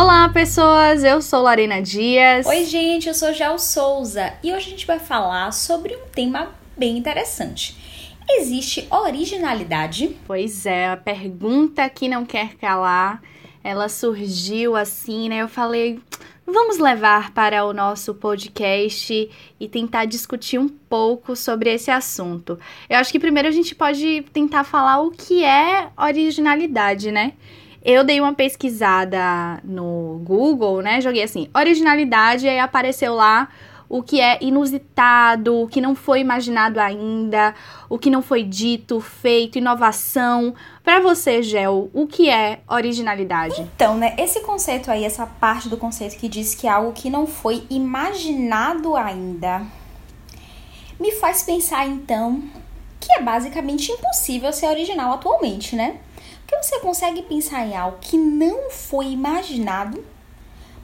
Olá, pessoas! Eu sou Lorena Dias. Oi, gente, eu sou Gel Souza e hoje a gente vai falar sobre um tema bem interessante. Existe originalidade? Pois é, a pergunta que não quer calar, ela surgiu assim, né? Eu falei, vamos levar para o nosso podcast e tentar discutir um pouco sobre esse assunto. Eu acho que primeiro a gente pode tentar falar o que é originalidade, né? Eu dei uma pesquisada no Google, né? Joguei assim, originalidade, e aí apareceu lá o que é inusitado, o que não foi imaginado ainda, o que não foi dito, feito, inovação. Para você, Gel, o que é originalidade? Então, né, esse conceito aí, essa parte do conceito que diz que é algo que não foi imaginado ainda, me faz pensar então que é basicamente impossível ser original atualmente, né? Porque você consegue pensar em algo que não foi imaginado.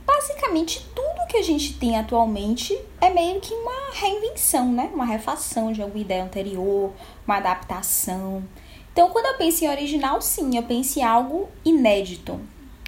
Basicamente, tudo que a gente tem atualmente é meio que uma reinvenção, né? Uma refação de alguma ideia anterior, uma adaptação. Então, quando eu penso em original, sim, eu penso em algo inédito,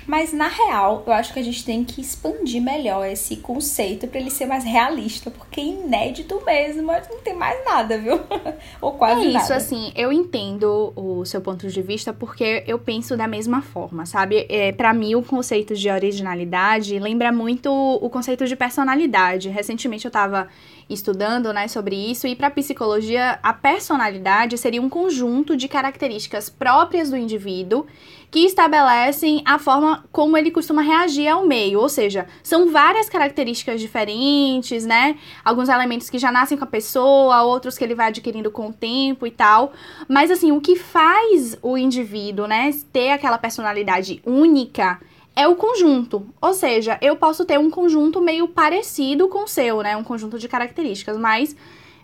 mas na real, eu acho que a gente tem que expandir melhor esse conceito para ele ser mais realista, porque inédito mesmo, mas não tem mais nada, viu? Ou quase é isso, nada. assim, eu entendo o seu ponto de vista porque eu penso da mesma forma, sabe? É, para mim, o conceito de originalidade lembra muito o conceito de personalidade. Recentemente eu tava estudando, né, sobre isso e para psicologia, a personalidade seria um conjunto de características próprias do indivíduo que estabelecem a forma como ele costuma reagir ao meio, ou seja, são várias características diferentes, né? Alguns elementos que já nascem com a pessoa, outros que ele vai adquirindo com o tempo e tal. Mas assim, o que faz o indivíduo, né, ter aquela personalidade única é o conjunto. Ou seja, eu posso ter um conjunto meio parecido com o seu, né? Um conjunto de características, mas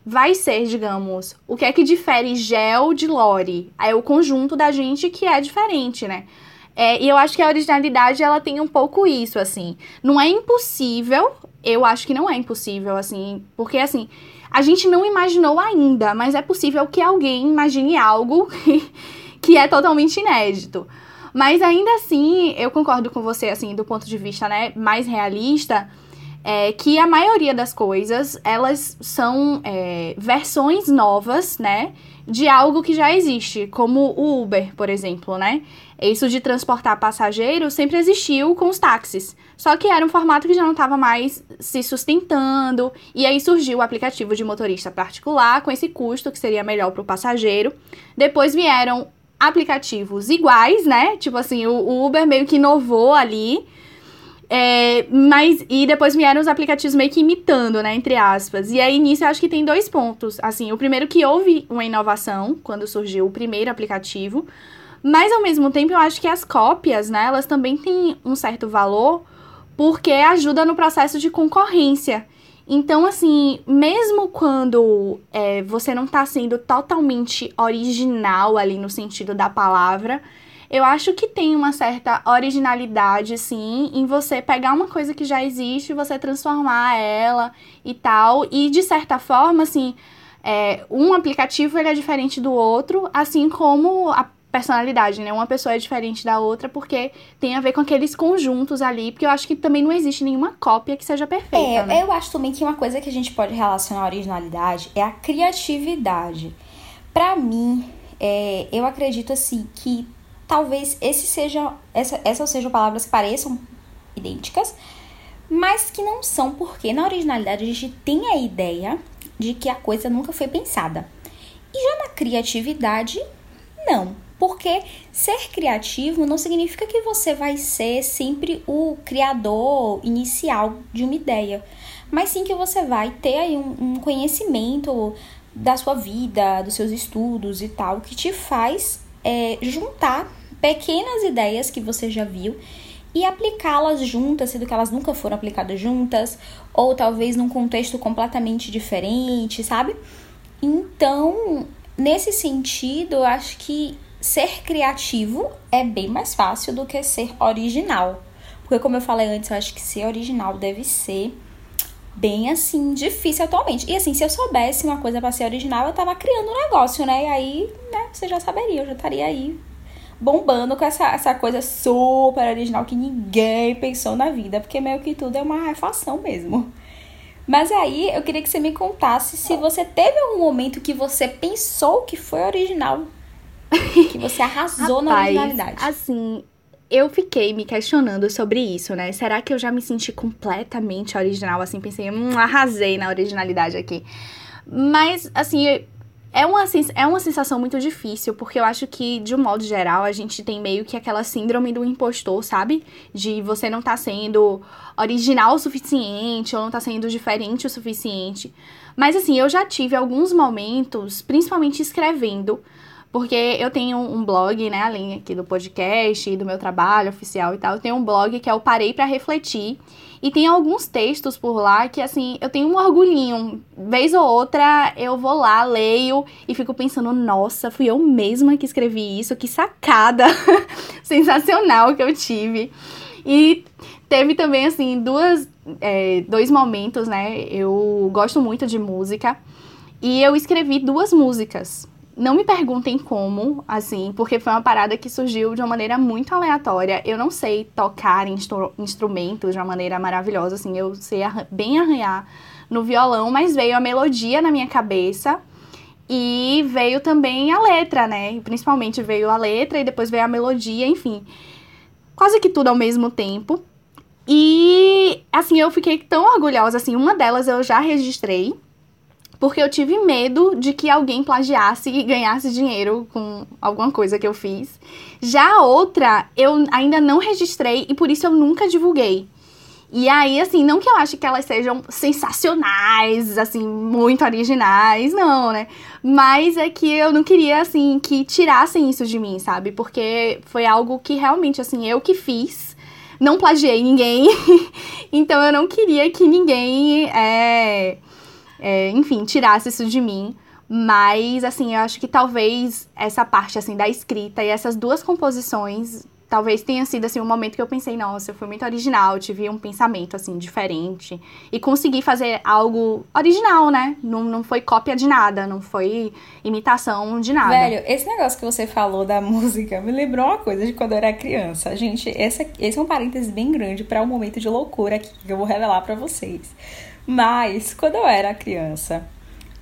vai ser, digamos, o que é que difere gel de lore? É o conjunto da gente que é diferente, né? É, e eu acho que a originalidade, ela tem um pouco isso, assim. Não é impossível, eu acho que não é impossível, assim, porque, assim, a gente não imaginou ainda, mas é possível que alguém imagine algo que é totalmente inédito. Mas ainda assim, eu concordo com você, assim, do ponto de vista, né, mais realista, é que a maioria das coisas, elas são é, versões novas, né, de algo que já existe, como o Uber, por exemplo, né? Isso de transportar passageiros sempre existiu com os táxis. Só que era um formato que já não estava mais se sustentando. E aí surgiu o aplicativo de motorista particular, com esse custo que seria melhor para o passageiro. Depois vieram aplicativos iguais, né? Tipo assim, o Uber meio que inovou ali é, mas, e depois vieram os aplicativos meio que imitando, né, entre aspas. E aí, nisso, eu acho que tem dois pontos. Assim, o primeiro que houve uma inovação, quando surgiu o primeiro aplicativo. Mas, ao mesmo tempo, eu acho que as cópias, né, elas também têm um certo valor, porque ajuda no processo de concorrência. Então, assim, mesmo quando é, você não está sendo totalmente original ali no sentido da palavra, eu acho que tem uma certa originalidade, sim, em você pegar uma coisa que já existe e você transformar ela e tal. E de certa forma, assim, é, um aplicativo ele é diferente do outro, assim como a personalidade, né? Uma pessoa é diferente da outra porque tem a ver com aqueles conjuntos ali, porque eu acho que também não existe nenhuma cópia que seja perfeita. É, né? eu acho também que uma coisa que a gente pode relacionar à originalidade é a criatividade. Para mim, é, eu acredito assim que talvez esse seja, essa, essas sejam palavras que pareçam idênticas, mas que não são, porque na originalidade a gente tem a ideia de que a coisa nunca foi pensada. E já na criatividade, não. Porque ser criativo não significa que você vai ser sempre o criador inicial de uma ideia, mas sim que você vai ter aí um, um conhecimento da sua vida, dos seus estudos e tal, que te faz é, juntar pequenas ideias que você já viu e aplicá-las juntas, sendo que elas nunca foram aplicadas juntas, ou talvez num contexto completamente diferente, sabe? Então, nesse sentido, eu acho que ser criativo é bem mais fácil do que ser original. Porque, como eu falei antes, eu acho que ser original deve ser bem assim, difícil atualmente. E assim, se eu soubesse uma coisa para ser original, eu tava criando um negócio, né? E aí, né, você já saberia, eu já estaria aí bombando com essa, essa coisa super original que ninguém pensou na vida, porque meio que tudo é uma refação mesmo. Mas aí eu queria que você me contasse se você teve algum momento que você pensou que foi original. Que você arrasou Rapaz, na originalidade. Assim, eu fiquei me questionando sobre isso, né? Será que eu já me senti completamente original? Assim, pensei, hum, arrasei na originalidade aqui. Mas, assim, é uma, é uma sensação muito difícil, porque eu acho que, de um modo geral, a gente tem meio que aquela síndrome do impostor, sabe? De você não tá sendo original o suficiente, ou não tá sendo diferente o suficiente. Mas, assim, eu já tive alguns momentos, principalmente escrevendo, porque eu tenho um blog, né, além aqui do podcast e do meu trabalho oficial e tal, eu tenho um blog que é o Parei para Refletir. E tem alguns textos por lá que, assim, eu tenho um orgulhinho. Vez ou outra eu vou lá, leio e fico pensando, nossa, fui eu mesma que escrevi isso, que sacada sensacional que eu tive. E teve também, assim, duas, é, dois momentos, né? Eu gosto muito de música. E eu escrevi duas músicas não me perguntem como, assim, porque foi uma parada que surgiu de uma maneira muito aleatória. Eu não sei tocar instru instrumentos de uma maneira maravilhosa, assim, eu sei bem arranhar no violão, mas veio a melodia na minha cabeça e veio também a letra, né? Principalmente veio a letra e depois veio a melodia, enfim. Quase que tudo ao mesmo tempo. E, assim, eu fiquei tão orgulhosa, assim, uma delas eu já registrei, porque eu tive medo de que alguém plagiasse e ganhasse dinheiro com alguma coisa que eu fiz. Já a outra, eu ainda não registrei e por isso eu nunca divulguei. E aí, assim, não que eu ache que elas sejam sensacionais, assim, muito originais, não, né? Mas é que eu não queria, assim, que tirassem isso de mim, sabe? Porque foi algo que realmente, assim, eu que fiz. Não plagiei ninguém. então eu não queria que ninguém. É é, enfim, tirasse isso de mim. Mas, assim, eu acho que talvez essa parte, assim, da escrita e essas duas composições, talvez tenha sido, assim, um momento que eu pensei, nossa, eu fui muito original, tive um pensamento, assim, diferente. E consegui fazer algo original, né? Não, não foi cópia de nada, não foi imitação de nada. Velho, esse negócio que você falou da música me lembrou uma coisa de quando eu era criança. Gente, esse, esse é um parênteses bem grande para um momento de loucura aqui que eu vou revelar para vocês. Mas quando eu era criança,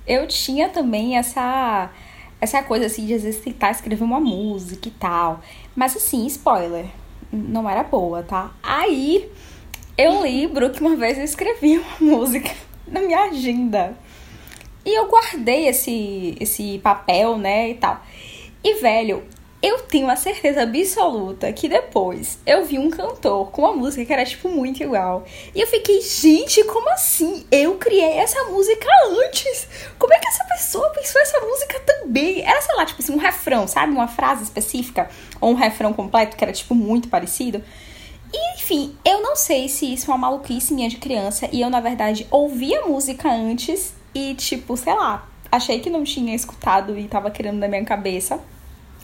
eu tinha também essa essa coisa assim de às vezes tentar escrever uma música e tal. Mas assim, spoiler, não era boa, tá? Aí eu lembro que uma vez eu escrevi uma música na minha agenda. E eu guardei esse esse papel, né, e tal. E velho, eu tenho a certeza absoluta que depois eu vi um cantor com uma música que era, tipo, muito igual. E eu fiquei, gente, como assim? Eu criei essa música antes? Como é que essa pessoa pensou essa música também? Era, sei lá, tipo assim, um refrão, sabe? Uma frase específica, ou um refrão completo que era, tipo, muito parecido. E, enfim, eu não sei se isso é uma maluquice minha de criança e eu, na verdade, ouvi a música antes e, tipo, sei lá, achei que não tinha escutado e tava querendo na minha cabeça.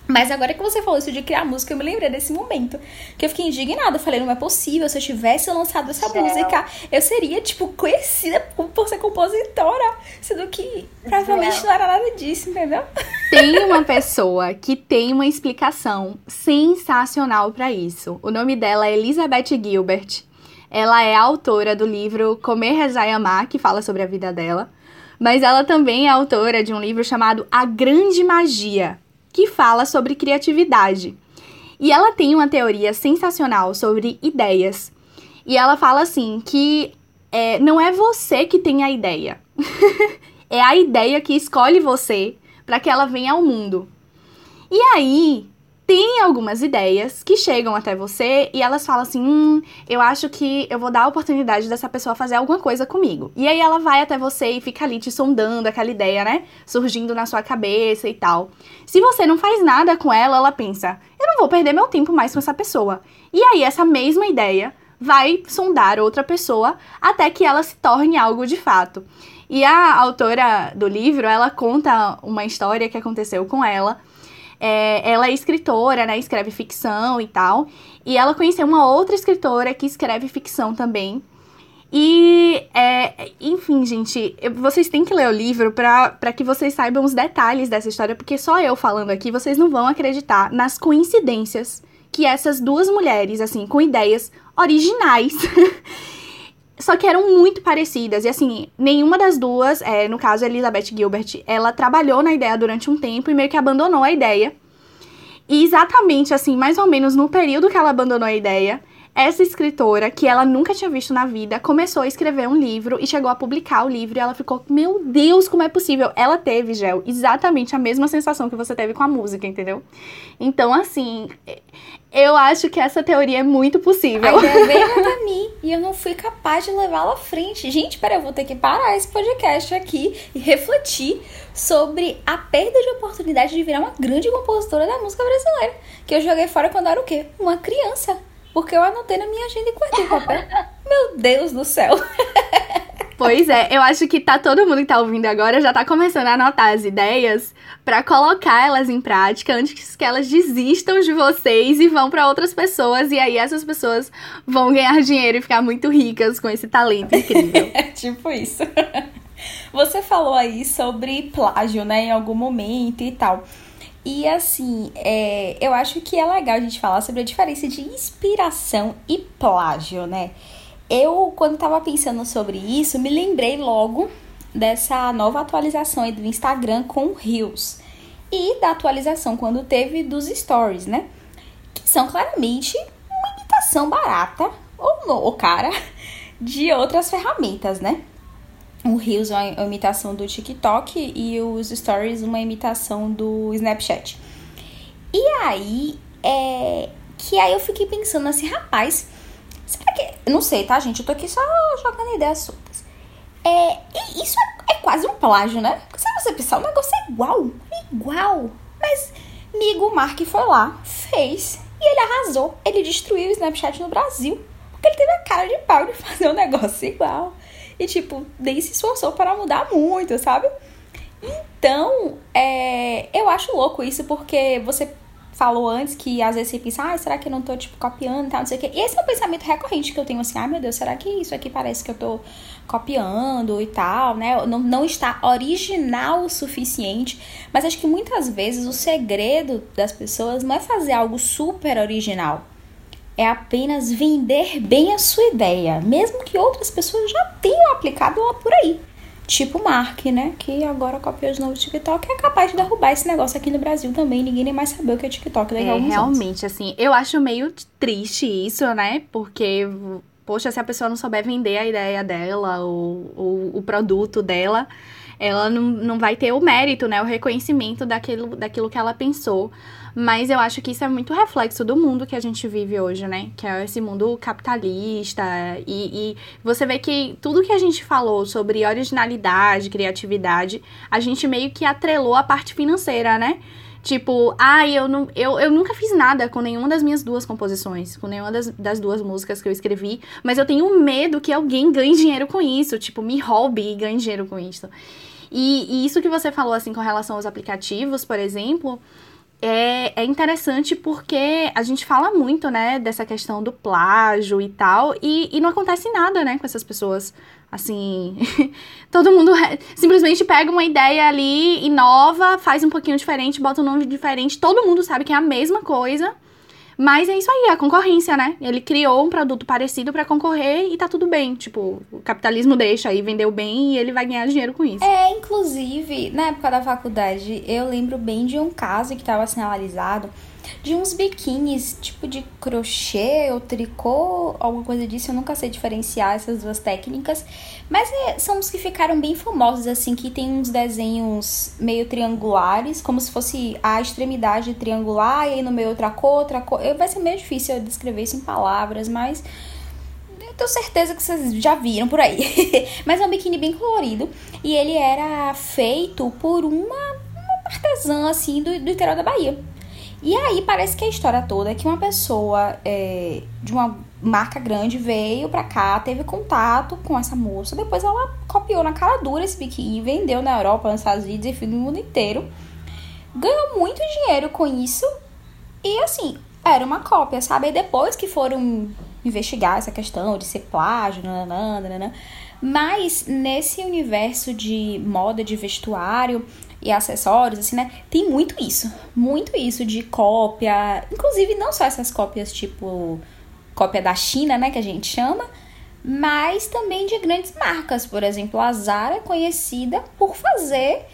Mas agora que você falou isso de criar música, eu me lembrei desse momento. Que eu fiquei indignada. Eu falei, não é possível. Se eu tivesse lançado essa música, eu seria, tipo, conhecida por ser compositora. Sendo que provavelmente não era nada disso, entendeu? Tem uma pessoa que tem uma explicação sensacional para isso. O nome dela é Elizabeth Gilbert. Ela é autora do livro Comer, Rezar e Amar, que fala sobre a vida dela. Mas ela também é autora de um livro chamado A Grande Magia, que fala sobre criatividade. E ela tem uma teoria sensacional sobre ideias. E ela fala assim que é, não é você que tem a ideia. é a ideia que escolhe você para que ela venha ao mundo. E aí, tem algumas ideias que chegam até você e elas falam assim: hum, eu acho que eu vou dar a oportunidade dessa pessoa fazer alguma coisa comigo. E aí ela vai até você e fica ali te sondando aquela ideia, né? Surgindo na sua cabeça e tal. Se você não faz nada com ela, ela pensa: eu não vou perder meu tempo mais com essa pessoa. E aí essa mesma ideia vai sondar outra pessoa até que ela se torne algo de fato. E a autora do livro, ela conta uma história que aconteceu com ela é, ela é escritora, né? Escreve ficção e tal. E ela conheceu uma outra escritora que escreve ficção também. E, é, enfim, gente, vocês têm que ler o livro para que vocês saibam os detalhes dessa história, porque só eu falando aqui, vocês não vão acreditar nas coincidências que essas duas mulheres, assim, com ideias originais, só que eram muito parecidas. E, assim, nenhuma das duas, é, no caso, Elizabeth Gilbert, ela trabalhou na ideia durante um tempo e meio que abandonou a ideia. E exatamente, assim, mais ou menos no período que ela abandonou a ideia, essa escritora, que ela nunca tinha visto na vida, começou a escrever um livro e chegou a publicar o livro e ela ficou, meu Deus, como é possível? Ela teve, Gel, exatamente a mesma sensação que você teve com a música, entendeu? Então, assim, eu acho que essa teoria é muito possível. A ideia veio pra mim e eu não fui capaz de levá-la à frente. Gente, peraí, eu vou ter que parar esse podcast aqui e refletir sobre a perda de oportunidade de virar uma grande compositora da música brasileira. Que eu joguei fora quando era o quê? Uma criança. Porque eu anotei na minha agenda e guardei o papel. Meu Deus do céu. Pois é, eu acho que tá todo mundo que tá ouvindo agora já tá começando a anotar as ideias para colocar elas em prática antes que elas desistam de vocês e vão para outras pessoas e aí essas pessoas vão ganhar dinheiro e ficar muito ricas com esse talento incrível. é tipo isso. Você falou aí sobre plágio, né, em algum momento e tal. E assim, é, eu acho que é legal a gente falar sobre a diferença de inspiração e plágio, né? Eu, quando tava pensando sobre isso, me lembrei logo dessa nova atualização do Instagram com Reels. E da atualização quando teve dos stories, né? Que são claramente uma imitação barata, ou, ou cara, de outras ferramentas, né? O Reels é uma imitação do TikTok e os Stories uma imitação do Snapchat. E aí, é que aí eu fiquei pensando assim, rapaz, será que... Não sei, tá, gente? Eu tô aqui só jogando ideias soltas. É, isso é, é, quase um plágio, né? Porque se você pensar, o negócio é igual, é igual. Mas, amigo Mark foi lá, fez, e ele arrasou. Ele destruiu o Snapchat no Brasil. Porque ele teve a cara de pau de fazer um negócio igual. E, tipo, nem se esforçou para mudar muito, sabe? Então, é, eu acho louco isso, porque você falou antes que às vezes você pensa, ah, será que eu não tô, tipo, copiando e tal, não sei o quê. E esse é um pensamento recorrente que eu tenho, assim, ai meu Deus, será que isso aqui parece que eu tô copiando e tal, né? Não, não está original o suficiente. Mas acho que muitas vezes o segredo das pessoas não é fazer algo super original é apenas vender bem a sua ideia, mesmo que outras pessoas já tenham aplicado lá por aí. Tipo o Mark, né? Que agora copiou de novo o TikTok e é capaz de derrubar esse negócio aqui no Brasil também. Ninguém nem mais saber o que é TikTok daqui é, a alguns Realmente, anos. assim, eu acho meio triste isso, né? Porque, poxa, se a pessoa não souber vender a ideia dela, ou, ou o produto dela, ela não, não vai ter o mérito, né? O reconhecimento daquilo, daquilo que ela pensou. Mas eu acho que isso é muito reflexo do mundo que a gente vive hoje, né? Que é esse mundo capitalista. E, e você vê que tudo que a gente falou sobre originalidade, criatividade, a gente meio que atrelou a parte financeira, né? Tipo, ah, eu, não, eu, eu nunca fiz nada com nenhuma das minhas duas composições, com nenhuma das, das duas músicas que eu escrevi, mas eu tenho medo que alguém ganhe dinheiro com isso, tipo, me roube e ganhe dinheiro com isso. E, e isso que você falou, assim, com relação aos aplicativos, por exemplo, é, é interessante porque a gente fala muito, né, dessa questão do plágio e tal, e, e não acontece nada, né, com essas pessoas. Assim, todo mundo simplesmente pega uma ideia ali, inova, faz um pouquinho diferente, bota um nome diferente, todo mundo sabe que é a mesma coisa, mas é isso aí, a concorrência, né? Ele criou um produto parecido para concorrer e tá tudo bem. Tipo, o capitalismo deixa aí, vendeu bem e ele vai ganhar dinheiro com isso. É, inclusive, na época da faculdade, eu lembro bem de um caso que tava sendo analisado de uns biquínis, tipo de crochê ou tricô, alguma coisa disso. Eu nunca sei diferenciar essas duas técnicas. Mas é, são os que ficaram bem famosos, assim, que tem uns desenhos meio triangulares, como se fosse a extremidade triangular e aí no meio outra cor, outra cor. Vai ser meio difícil eu descrever isso em palavras, mas tenho certeza que vocês já viram por aí. mas é um biquíni bem colorido e ele era feito por uma, uma artesã, assim, do, do interior da Bahia. E aí parece que a história toda é que uma pessoa é, de uma marca grande veio pra cá, teve contato com essa moça, depois ela copiou na cara dura esse biquíni, vendeu na Europa, nos Estados Unidos, enfim, no mundo inteiro. Ganhou muito dinheiro com isso. E assim, era uma cópia, sabe? E depois que foram investigar essa questão de ser plágio. Mas nesse universo de moda de vestuário e acessórios, assim, né? Tem muito isso. Muito isso de cópia. Inclusive, não só essas cópias tipo cópia da China, né? Que a gente chama. Mas também de grandes marcas. Por exemplo, a Zara é conhecida por fazer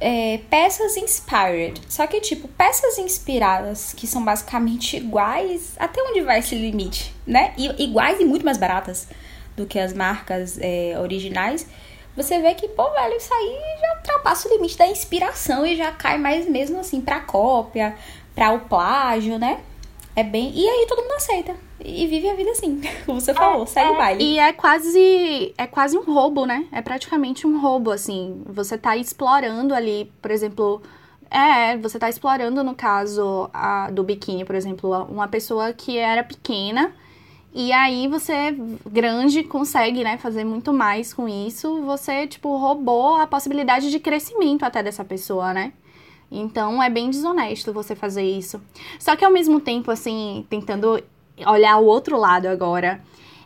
é, peças inspired. Só que, tipo, peças inspiradas que são basicamente iguais. Até onde vai esse limite, né? E, iguais e muito mais baratas do que as marcas é, originais. Você vê que, pô, velho, isso aí já ultrapassa o limite da inspiração e já cai mais mesmo assim pra cópia, pra o plágio, né? É bem. E aí todo mundo aceita. E vive a vida assim, como você falou, é, segue é, o baile. E é quase. É quase um roubo, né? É praticamente um roubo, assim. Você tá explorando ali, por exemplo. É, você tá explorando, no caso a, do biquíni, por exemplo, uma pessoa que era pequena. E aí você, grande, consegue, né, fazer muito mais com isso. Você, tipo, roubou a possibilidade de crescimento até dessa pessoa, né? Então é bem desonesto você fazer isso. Só que ao mesmo tempo, assim, tentando olhar o outro lado agora,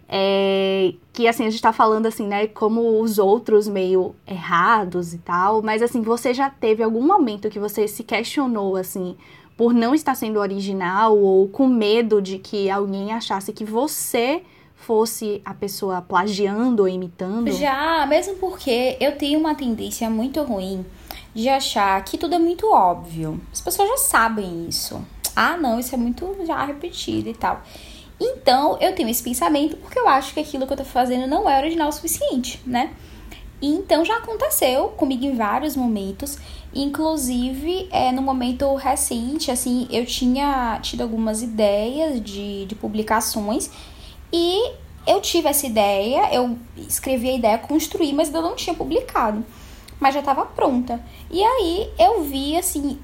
é, que assim, a gente tá falando assim, né, como os outros meio errados e tal, mas assim, você já teve algum momento que você se questionou, assim, por não estar sendo original ou com medo de que alguém achasse que você fosse a pessoa plagiando ou imitando? Já, mesmo porque eu tenho uma tendência muito ruim de achar que tudo é muito óbvio. As pessoas já sabem isso. Ah, não, isso é muito já repetido e tal. Então, eu tenho esse pensamento porque eu acho que aquilo que eu tô fazendo não é original o suficiente, né? Então já aconteceu comigo em vários momentos, inclusive é, no momento recente, assim, eu tinha tido algumas ideias de, de publicações e eu tive essa ideia, eu escrevi a ideia, construí, mas eu não tinha publicado mas já estava pronta. E aí eu vi assim,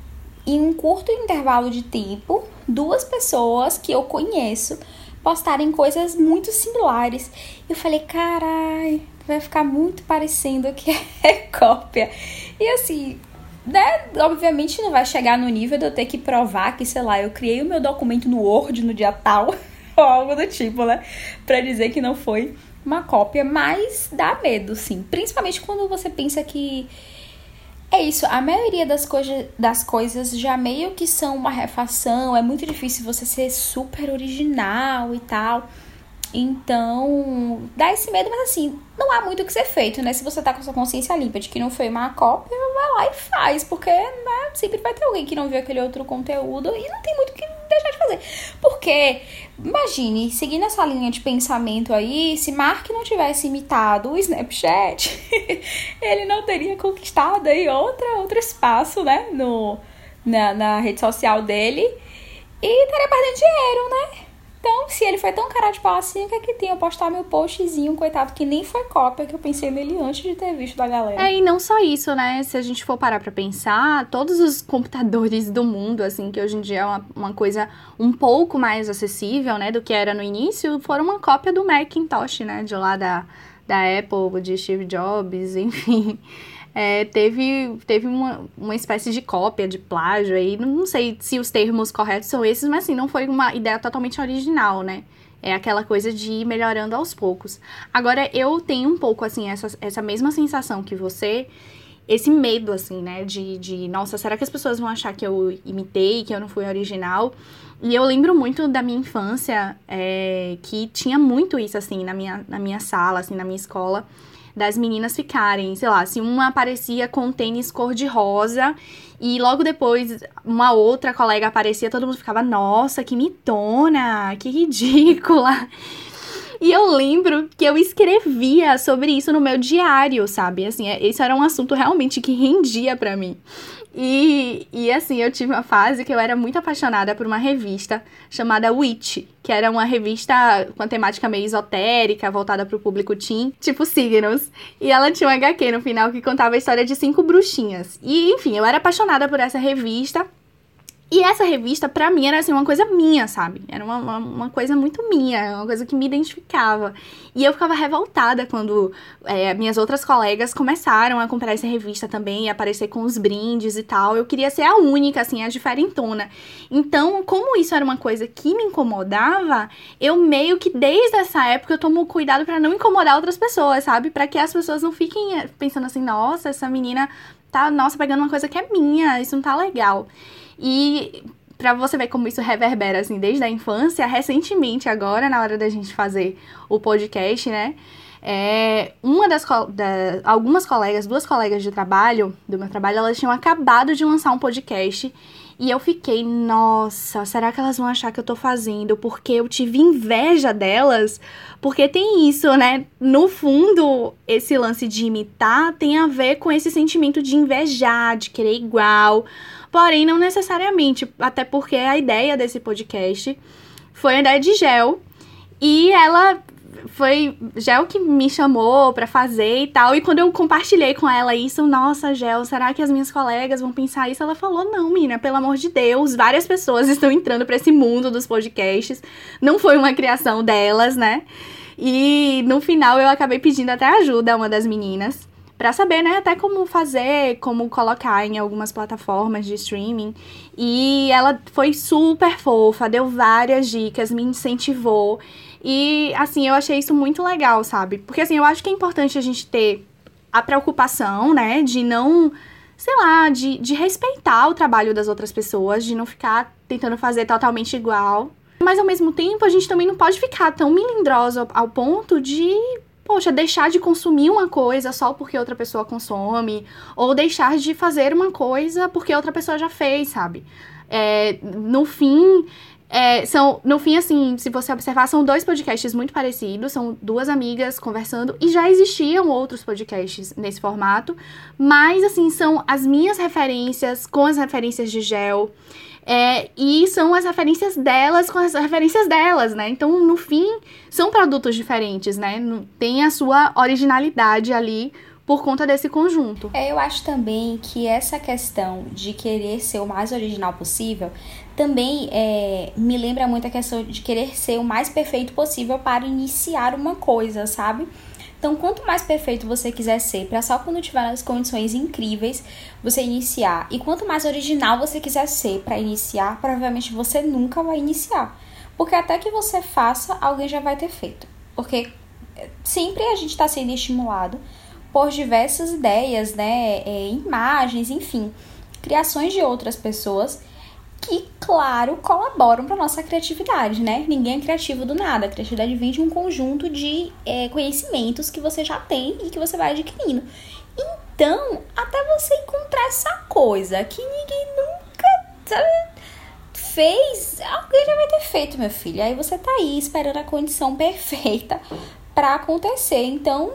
em um curto intervalo de tempo, duas pessoas que eu conheço postarem coisas muito similares. Eu falei, carai, vai ficar muito parecendo que é cópia. E assim, né, obviamente não vai chegar no nível de eu ter que provar que, sei lá, eu criei o meu documento no Word no dia tal, ou algo do tipo, né, pra dizer que não foi uma cópia, mas dá medo, sim. Principalmente quando você pensa que é isso, a maioria das, coisa, das coisas já meio que são uma refação, é muito difícil você ser super original e tal. Então, dá esse medo, mas assim, não há muito o que ser feito, né? Se você tá com sua consciência limpa de que não foi uma cópia, lá e faz, porque né, sempre vai ter alguém que não viu aquele outro conteúdo e não tem muito o que deixar de fazer. Porque, imagine, seguindo essa linha de pensamento aí, se Mark não tivesse imitado o Snapchat, ele não teria conquistado aí outra, outro espaço, né? No, na, na rede social dele e estaria perdendo dinheiro, né? Então, se ele foi tão cara de pau assim, o que é que tem? Eu postar meu postzinho, coitado, que nem foi cópia, que eu pensei nele antes de ter visto da galera. É, e não só isso, né? Se a gente for parar pra pensar, todos os computadores do mundo, assim, que hoje em dia é uma, uma coisa um pouco mais acessível, né, do que era no início, foram uma cópia do Macintosh, né? De lá da, da Apple, de Steve Jobs, enfim é, teve, teve uma, uma espécie de cópia, de plágio aí. Não sei se os termos corretos são esses, mas assim, não foi uma ideia totalmente original, né? É aquela coisa de ir melhorando aos poucos. Agora, eu tenho um pouco, assim, essa, essa mesma sensação que você, esse medo, assim, né? De, de, nossa, será que as pessoas vão achar que eu imitei, que eu não fui original? E eu lembro muito da minha infância, é, que tinha muito isso, assim, na minha, na minha sala, assim, na minha escola das meninas ficarem, sei lá, se uma aparecia com tênis cor-de-rosa e logo depois uma outra colega aparecia, todo mundo ficava, nossa, que mitona, que ridícula. E eu lembro que eu escrevia sobre isso no meu diário, sabe? Assim, esse era um assunto realmente que rendia para mim. E, e assim, eu tive uma fase que eu era muito apaixonada por uma revista chamada Witch, que era uma revista com a temática meio esotérica, voltada para o público teen, tipo signos. E ela tinha um HQ no final que contava a história de cinco bruxinhas. E, enfim, eu era apaixonada por essa revista. E essa revista, pra mim, era assim, uma coisa minha, sabe? Era uma, uma, uma, coisa muito minha, uma coisa que me identificava. E eu ficava revoltada quando é, minhas outras colegas começaram a comprar essa revista também, e aparecer com os brindes e tal. Eu queria ser a única, assim, a diferentona. Então, como isso era uma coisa que me incomodava, eu meio que desde essa época eu tomo cuidado para não incomodar outras pessoas, sabe? para que as pessoas não fiquem é, pensando assim, nossa, essa menina tá, nossa, pegando uma coisa que é minha, isso não tá legal. E para você ver como isso reverbera assim desde a infância, recentemente agora na hora da gente fazer o podcast, né? É, uma das da, algumas colegas, duas colegas de trabalho do meu trabalho, elas tinham acabado de lançar um podcast e eu fiquei, nossa, será que elas vão achar que eu tô fazendo? Porque eu tive inveja delas. Porque tem isso, né? No fundo, esse lance de imitar tem a ver com esse sentimento de invejar, de querer igual. Porém, não necessariamente. Até porque a ideia desse podcast foi a ideia de Gel. E ela foi Gel que me chamou para fazer e tal. E quando eu compartilhei com ela isso, nossa, Gel, será que as minhas colegas vão pensar isso? Ela falou: não, menina, pelo amor de Deus, várias pessoas estão entrando para esse mundo dos podcasts. Não foi uma criação delas, né? E no final eu acabei pedindo até ajuda a uma das meninas para saber, né, até como fazer, como colocar em algumas plataformas de streaming. E ela foi super fofa, deu várias dicas, me incentivou. E, assim, eu achei isso muito legal, sabe? Porque, assim, eu acho que é importante a gente ter a preocupação, né, de não, sei lá, de, de respeitar o trabalho das outras pessoas, de não ficar tentando fazer totalmente igual. Mas, ao mesmo tempo, a gente também não pode ficar tão melindrosa ao ponto de poxa, deixar de consumir uma coisa só porque outra pessoa consome, ou deixar de fazer uma coisa porque outra pessoa já fez, sabe? É, no fim, é, são, no fim, assim, se você observar, são dois podcasts muito parecidos, são duas amigas conversando, e já existiam outros podcasts nesse formato, mas, assim, são as minhas referências com as referências de Gel, é, e são as referências delas com as referências delas, né? Então, no fim, são produtos diferentes, né? Tem a sua originalidade ali por conta desse conjunto. É, eu acho também que essa questão de querer ser o mais original possível também é, me lembra muito a questão de querer ser o mais perfeito possível para iniciar uma coisa, sabe? Então, quanto mais perfeito você quiser ser, para só quando tiver as condições incríveis você iniciar, e quanto mais original você quiser ser para iniciar, provavelmente você nunca vai iniciar. Porque até que você faça, alguém já vai ter feito. Porque é, sempre a gente está sendo estimulado por diversas ideias, né, é, imagens, enfim, criações de outras pessoas que, claro, colaboram para nossa criatividade, né? Ninguém é criativo do nada. A criatividade vem de um conjunto de é, conhecimentos que você já tem e que você vai adquirindo. Então, até você encontrar essa coisa que ninguém nunca fez, alguém já vai ter feito, meu filho. Aí você tá aí esperando a condição perfeita para acontecer. Então,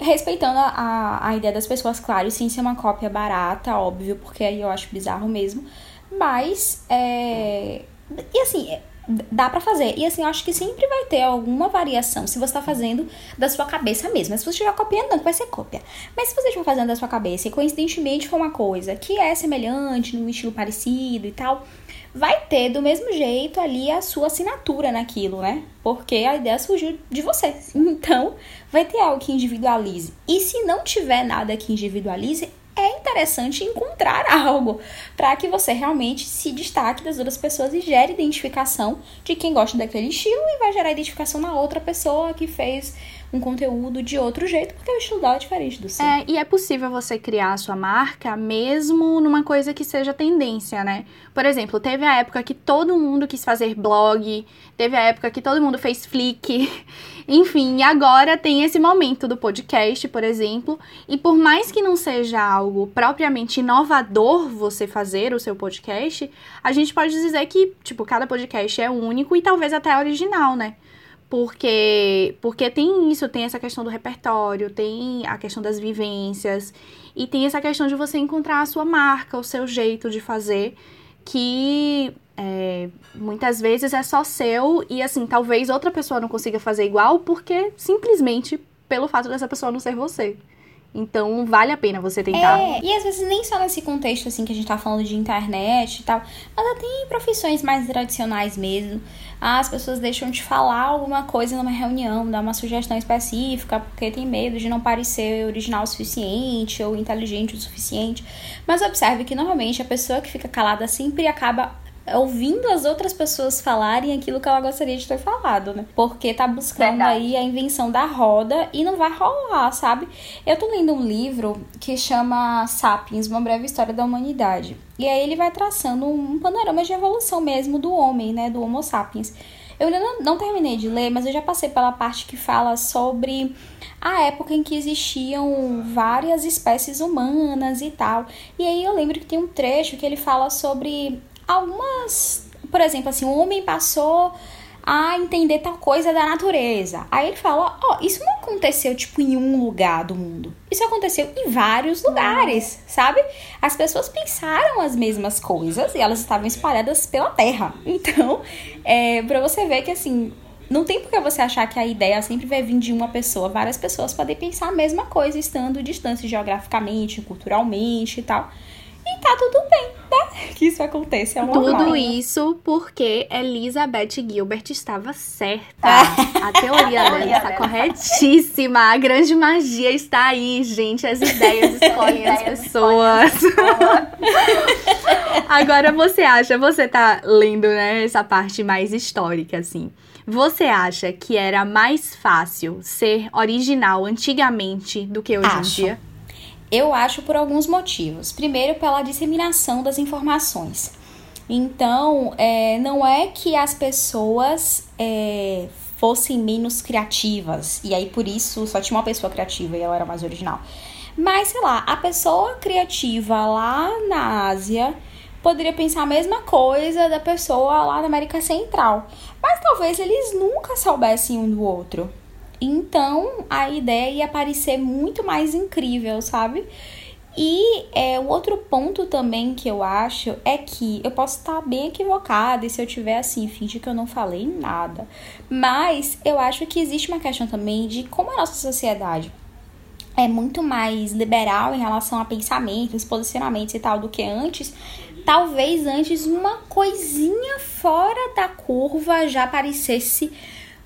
respeitando a, a ideia das pessoas, claro, sim, ser uma cópia barata, óbvio, porque aí eu acho bizarro mesmo. Mas, é... E assim, é, dá para fazer. E assim, eu acho que sempre vai ter alguma variação se você tá fazendo da sua cabeça mesmo. Se você estiver copiando, não, vai ser cópia. Mas se você estiver fazendo da sua cabeça e coincidentemente for uma coisa que é semelhante, num estilo parecido e tal, vai ter do mesmo jeito ali a sua assinatura naquilo, né? Porque a ideia surgiu de você. Então, vai ter algo que individualize. E se não tiver nada que individualize, é interessante encontrar algo para que você realmente se destaque das outras pessoas e gere identificação de quem gosta daquele estilo e vai gerar identificação na outra pessoa que fez um conteúdo de outro jeito, porque o estilo dela é diferente do seu. É, e é possível você criar a sua marca mesmo numa coisa que seja tendência, né? Por exemplo, teve a época que todo mundo quis fazer blog, teve a época que todo mundo fez flick, enfim, agora tem esse momento do podcast, por exemplo, e por mais que não seja algo propriamente inovador você fazer o seu podcast, a gente pode dizer que, tipo, cada podcast é único e talvez até original, né? Porque porque tem isso, tem essa questão do repertório, tem a questão das vivências e tem essa questão de você encontrar a sua marca, o seu jeito de fazer, que é, muitas vezes é só seu e assim talvez outra pessoa não consiga fazer igual porque simplesmente pelo fato dessa pessoa não ser você. Então vale a pena você tentar. É, e às vezes nem só nesse contexto assim que a gente tá falando de internet e tal, mas até em profissões mais tradicionais mesmo. As pessoas deixam de falar alguma coisa numa reunião, dar uma sugestão específica, porque tem medo de não parecer original o suficiente ou inteligente o suficiente. Mas observe que normalmente a pessoa que fica calada sempre acaba ouvindo as outras pessoas falarem aquilo que ela gostaria de ter falado, né? Porque tá buscando Verdade. aí a invenção da roda e não vai rolar, sabe? Eu tô lendo um livro que chama Sapiens, uma breve história da humanidade. E aí ele vai traçando um panorama de evolução mesmo do homem, né, do Homo sapiens. Eu ainda não, não terminei de ler, mas eu já passei pela parte que fala sobre a época em que existiam várias espécies humanas e tal. E aí eu lembro que tem um trecho que ele fala sobre algumas. Por exemplo, assim, o homem passou a entender tal coisa da natureza. Aí ele fala: Ó, oh, isso não aconteceu tipo em um lugar do mundo. Isso aconteceu em vários lugares, sabe? As pessoas pensaram as mesmas coisas e elas estavam espalhadas pela terra. Então, é, pra você ver que assim. Não tem por que você achar que a ideia sempre vai vir de uma pessoa. Várias pessoas podem pensar a mesma coisa, estando distantes geograficamente, culturalmente e tal. E tá tudo bem, né? Que isso aconteça, é normal. Tudo isso porque Elizabeth Gilbert estava certa. a teoria dela está corretíssima. A grande magia está aí, gente. As ideias escolhem as pessoas. Agora você acha, você tá lendo, né, essa parte mais histórica, assim. Você acha que era mais fácil ser original antigamente do que hoje Acho. em dia? Eu acho por alguns motivos. Primeiro, pela disseminação das informações. Então, é, não é que as pessoas é, fossem menos criativas, e aí por isso só tinha uma pessoa criativa e ela era mais original. Mas, sei lá, a pessoa criativa lá na Ásia poderia pensar a mesma coisa da pessoa lá na América Central. Mas talvez eles nunca soubessem um do outro. Então a ideia ia parecer muito mais incrível, sabe? E é, o outro ponto também que eu acho é que eu posso estar bem equivocada e se eu tiver assim, finge que eu não falei nada. Mas eu acho que existe uma questão também de como a nossa sociedade é muito mais liberal em relação a pensamentos, posicionamentos e tal do que antes. Talvez antes uma coisinha fora da curva já parecesse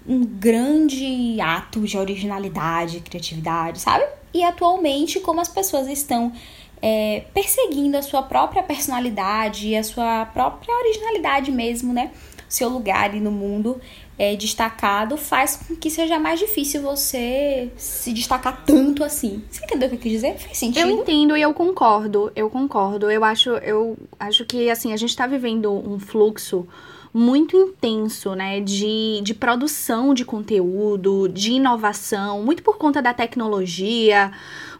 um grande ato de originalidade, criatividade, sabe? E atualmente, como as pessoas estão é, perseguindo a sua própria personalidade, a sua própria originalidade mesmo, né? Seu lugar no mundo é, destacado faz com que seja mais difícil você se destacar tanto assim. Você entendeu o que eu quis dizer? Faz sentido? Eu entendo e eu concordo. Eu concordo. Eu acho, eu acho que assim, a gente tá vivendo um fluxo muito intenso, né, de, de produção de conteúdo, de inovação, muito por conta da tecnologia,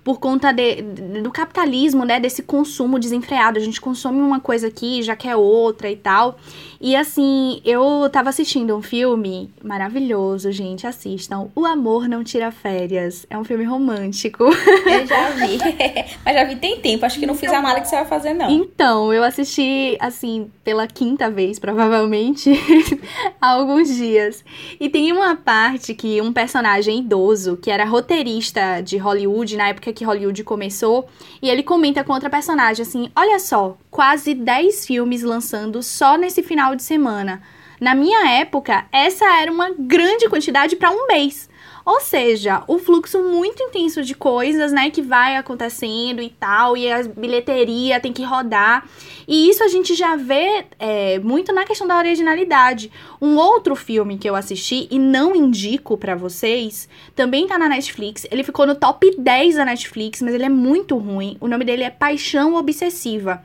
por conta de, do capitalismo, né, desse consumo desenfreado. A gente consome uma coisa aqui, já quer outra e tal. E assim, eu tava assistindo um filme maravilhoso, gente, assistam. O Amor Não Tira Férias. É um filme romântico. Eu já vi. Mas já vi tem tempo, acho que não fiz a mala que você vai fazer, não. Então, eu assisti, assim, pela quinta vez, provavelmente, há alguns dias. E tem uma parte que um personagem idoso, que era roteirista de Hollywood, na época que Hollywood começou, e ele comenta com outra personagem assim: olha só, quase 10 filmes lançando só nesse final de semana. Na minha época, essa era uma grande quantidade para um mês. Ou seja, o fluxo muito intenso de coisas, né, que vai acontecendo e tal, e a bilheteria tem que rodar. E isso a gente já vê é, muito na questão da originalidade. Um outro filme que eu assisti e não indico para vocês, também tá na Netflix. Ele ficou no top 10 da Netflix, mas ele é muito ruim. O nome dele é Paixão Obsessiva.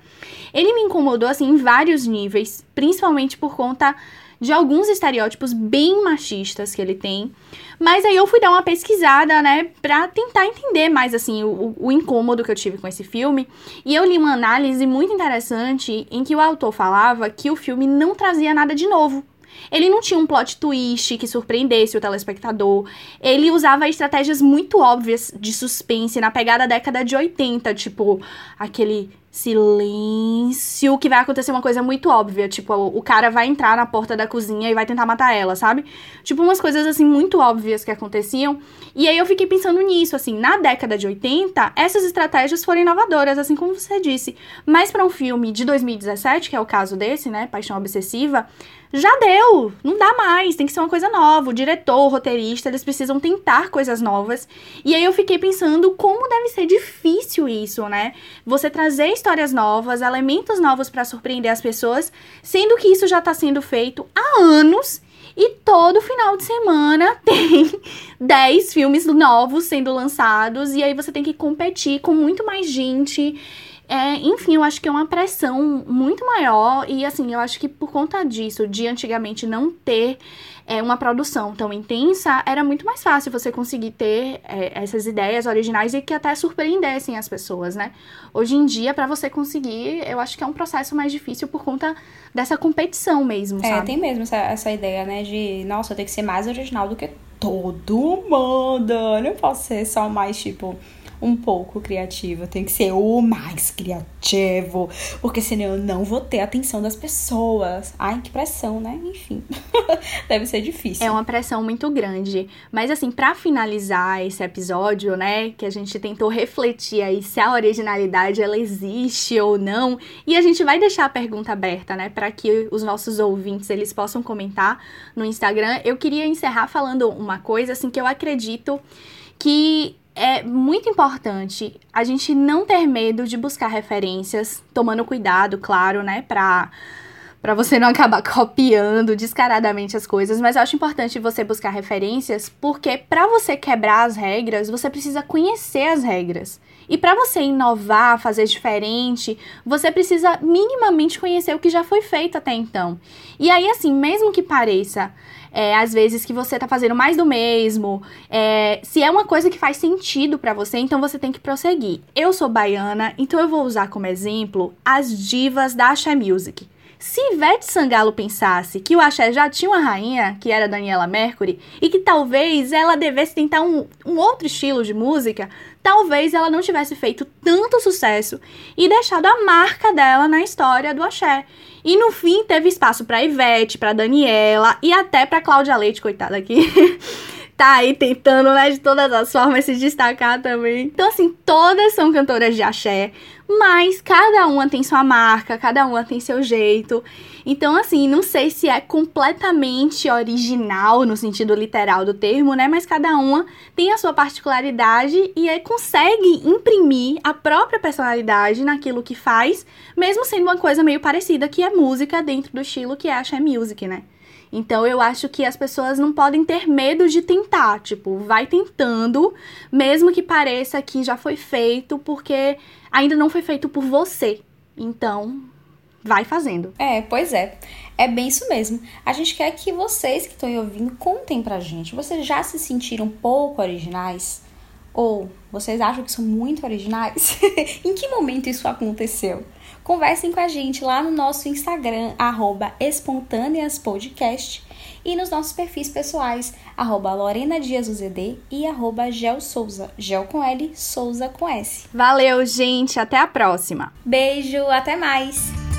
Ele me incomodou, assim, em vários níveis, principalmente por conta de alguns estereótipos bem machistas que ele tem. Mas aí eu fui dar uma pesquisada, né, pra tentar entender mais, assim, o, o incômodo que eu tive com esse filme. E eu li uma análise muito interessante em que o autor falava que o filme não trazia nada de novo. Ele não tinha um plot twist que surpreendesse o telespectador. Ele usava estratégias muito óbvias de suspense na pegada da década de 80, tipo aquele silêncio, que vai acontecer uma coisa muito óbvia. Tipo, o cara vai entrar na porta da cozinha e vai tentar matar ela, sabe? Tipo, umas coisas assim muito óbvias que aconteciam. E aí eu fiquei pensando nisso, assim, na década de 80, essas estratégias foram inovadoras, assim como você disse. Mas para um filme de 2017, que é o caso desse, né, Paixão Obsessiva, já deu, não dá mais, tem que ser uma coisa nova. O diretor, o roteirista, eles precisam tentar coisas novas. E aí eu fiquei pensando como deve ser difícil isso, né? Você trazer histórias novas, elementos novos para surpreender as pessoas, sendo que isso já está sendo feito há anos. E todo final de semana tem 10 filmes novos sendo lançados. E aí você tem que competir com muito mais gente. É, enfim, eu acho que é uma pressão muito maior e assim, eu acho que por conta disso, de antigamente não ter é, uma produção tão intensa, era muito mais fácil você conseguir ter é, essas ideias originais e que até surpreendessem as pessoas, né? Hoje em dia, para você conseguir, eu acho que é um processo mais difícil por conta dessa competição mesmo, é, sabe? Tem mesmo essa, essa ideia, né, de, nossa, eu tenho que ser mais original do que todo mundo, eu não posso ser só mais, tipo um pouco criativo, tem que ser o mais criativo, porque senão eu não vou ter a atenção das pessoas. Ai, que pressão, né? Enfim, deve ser difícil. É uma pressão muito grande. Mas assim, para finalizar esse episódio, né, que a gente tentou refletir aí se a originalidade ela existe ou não, e a gente vai deixar a pergunta aberta, né, para que os nossos ouvintes eles possam comentar no Instagram. Eu queria encerrar falando uma coisa assim que eu acredito que é muito importante a gente não ter medo de buscar referências, tomando cuidado, claro, né, pra, pra você não acabar copiando descaradamente as coisas, mas eu acho importante você buscar referências porque para você quebrar as regras, você precisa conhecer as regras. E para você inovar, fazer diferente, você precisa minimamente conhecer o que já foi feito até então. E aí, assim, mesmo que pareça é, às vezes que você tá fazendo mais do mesmo. É, se é uma coisa que faz sentido para você, então você tem que prosseguir. Eu sou baiana, então eu vou usar como exemplo as divas da Axé Music. Se Ivete Sangalo pensasse que o axé já tinha uma rainha, que era Daniela Mercury, e que talvez ela devesse tentar um, um outro estilo de música, talvez ela não tivesse feito tanto sucesso e deixado a marca dela na história do axé. E no fim teve espaço para Ivete, para Daniela e até para Cláudia Leite, coitada aqui. tá aí tentando, né, de todas as formas se destacar também. Então, assim, todas são cantoras de axé, mas cada uma tem sua marca, cada uma tem seu jeito. Então, assim, não sei se é completamente original no sentido literal do termo, né? Mas cada uma tem a sua particularidade e aí consegue imprimir a própria personalidade naquilo que faz, mesmo sendo uma coisa meio parecida, que é música dentro do estilo que é a music, né? Então eu acho que as pessoas não podem ter medo de tentar, tipo, vai tentando, mesmo que pareça que já foi feito, porque ainda não foi feito por você. Então, vai fazendo. É, pois é. É bem isso mesmo. A gente quer que vocês que estão ouvindo contem pra gente. Vocês já se sentiram pouco originais? Ou vocês acham que são muito originais? em que momento isso aconteceu? Conversem com a gente lá no nosso Instagram, arroba espontâneaspodcast, e nos nossos perfis pessoais, arroba Lorena Dias UZD e arroba Gel Souza, Gel com L, Souza com S. Valeu, gente, até a próxima. Beijo, até mais!